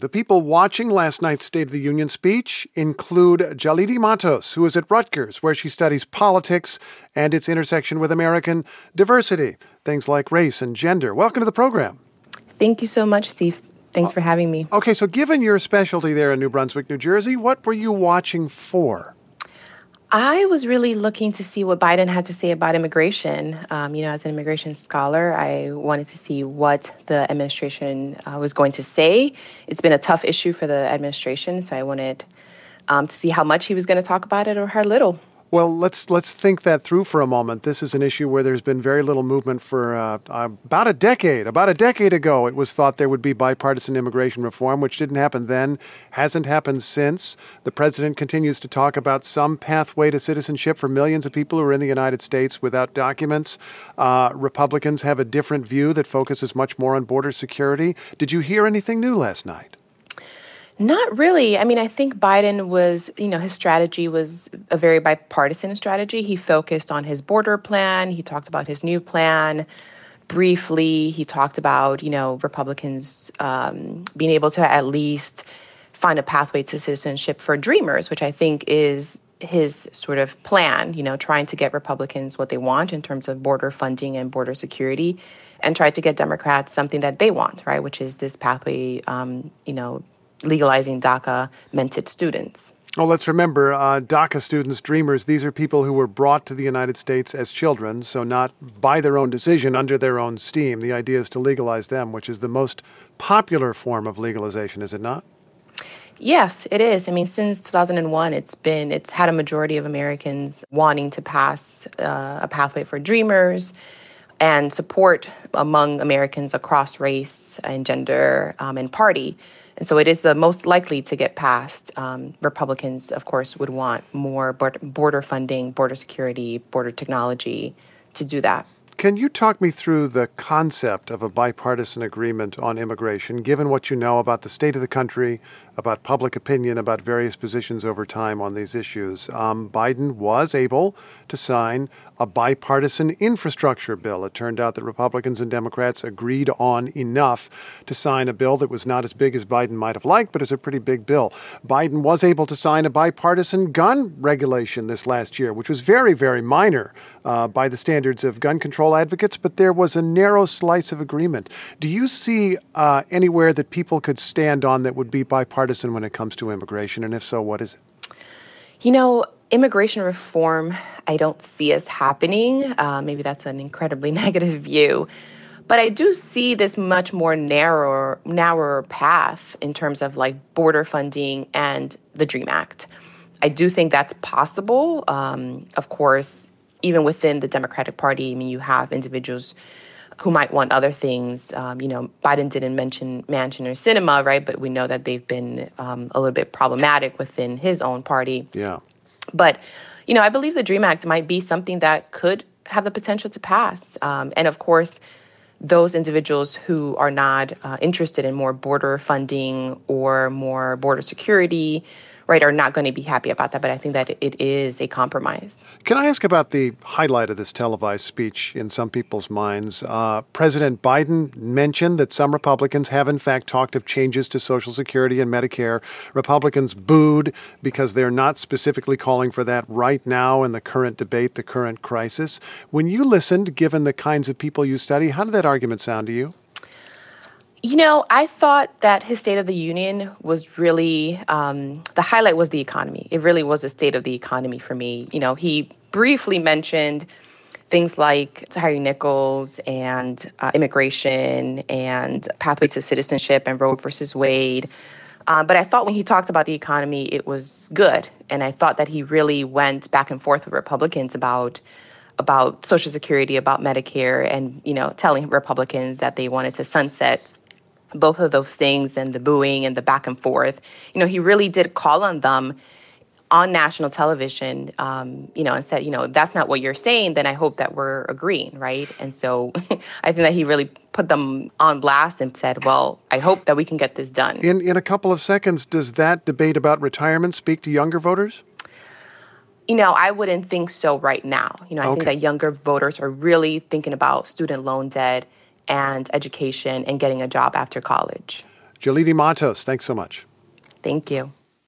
The people watching last night's State of the Union speech include Yalidy Matos, who is at Rutgers, where she studies politics and its intersection with American diversity, things like race and gender. Welcome to the program. Thank you so much, Steve. Thanks uh, for having me. Okay, so given your specialty there in New Brunswick, New Jersey, what were you watching for? I was really looking to see what Biden had to say about immigration. Um, you know, as an immigration scholar, I wanted to see what the administration uh, was going to say. It's been a tough issue for the administration, so I wanted um, to see how much he was going to talk about it or how little. Well, let's let's think that through for a moment. This is an issue where there's been very little movement for uh, about a decade. About a decade ago, it was thought there would be bipartisan immigration reform, which didn't happen then, hasn't happened since. The president continues to talk about some pathway to citizenship for millions of people who are in the United States without documents. Uh, Republicans have a different view that focuses much more on border security. Did you hear anything new last night? Not really. I mean, I think Biden was, you know, his strategy was a very bipartisan strategy. He focused on his border plan, he talked about his new plan. Briefly, he talked about, you know, Republicans um, being able to at least find a pathway to citizenship for dreamers, which I think is his sort of plan, you know, trying to get Republicans what they want in terms of border funding and border security, and try to get Democrats something that they want, right, which is this pathway, um, you know, legalizing DACA mentored students. Well, let's remember uh, DACA students, dreamers, these are people who were brought to the United States as children, so not by their own decision, under their own steam. The idea is to legalize them, which is the most popular form of legalization, is it not? Yes, it is. I mean, since 2001, it's been it's had a majority of Americans wanting to pass uh, a pathway for dreamers and support among Americans across race and gender um, and party. And so it is the most likely to get passed. Um, Republicans, of course, would want more border funding, border security, border technology to do that. Can you talk me through the concept of a bipartisan agreement on immigration, given what you know about the state of the country, about public opinion, about various positions over time on these issues? Um, Biden was able to sign a bipartisan infrastructure bill. It turned out that Republicans and Democrats agreed on enough to sign a bill that was not as big as Biden might have liked, but is a pretty big bill. Biden was able to sign a bipartisan gun regulation this last year, which was very, very minor uh, by the standards of gun control advocates, but there was a narrow slice of agreement. Do you see uh, anywhere that people could stand on that would be bipartisan when it comes to immigration? And if so, what is it? You know, immigration reform, I don't see as happening. Uh, maybe that's an incredibly negative view. But I do see this much more narrower, narrower path in terms of like border funding and the DREAM Act. I do think that's possible. Um, of course, even within the Democratic Party, I mean, you have individuals who might want other things. Um, you know, Biden didn't mention Manchin or Sinema, right? But we know that they've been um, a little bit problematic within his own party. Yeah. But, you know, I believe the DREAM Act might be something that could have the potential to pass. Um, and of course, those individuals who are not uh, interested in more border funding or more border security right, are not going to be happy about that. But I think that it is a compromise. Can I ask about the highlight of this televised speech in some people's minds? Uh, President Biden mentioned that some Republicans have, in fact, talked of changes to Social Security and Medicare. Republicans booed because they're not specifically calling for that right now in the current debate, the current crisis. When you listened, given the kinds of people you study, how did that argument sound to you? You know, I thought that his State of the Union was really um, the highlight was the economy. It really was a state of the economy for me. You know, he briefly mentioned things like Tyre Nichols and uh, immigration and pathway to citizenship and Roe versus Wade. Uh, but I thought when he talked about the economy, it was good, and I thought that he really went back and forth with Republicans about about Social Security, about Medicare, and you know, telling Republicans that they wanted to sunset both of those things and the booing and the back and forth, you know, he really did call on them on national television, um, you know, and said, you know, that's not what you're saying, then I hope that we're agreeing, right? And so I think that he really put them on blast and said, well, I hope that we can get this done. In, in a couple of seconds, does that debate about retirement speak to younger voters? You know, I wouldn't think so right now. You know, I okay. think that younger voters are really thinking about student loan debt and education and getting a job after college. Yalidy Matos, thanks so much. Thank you.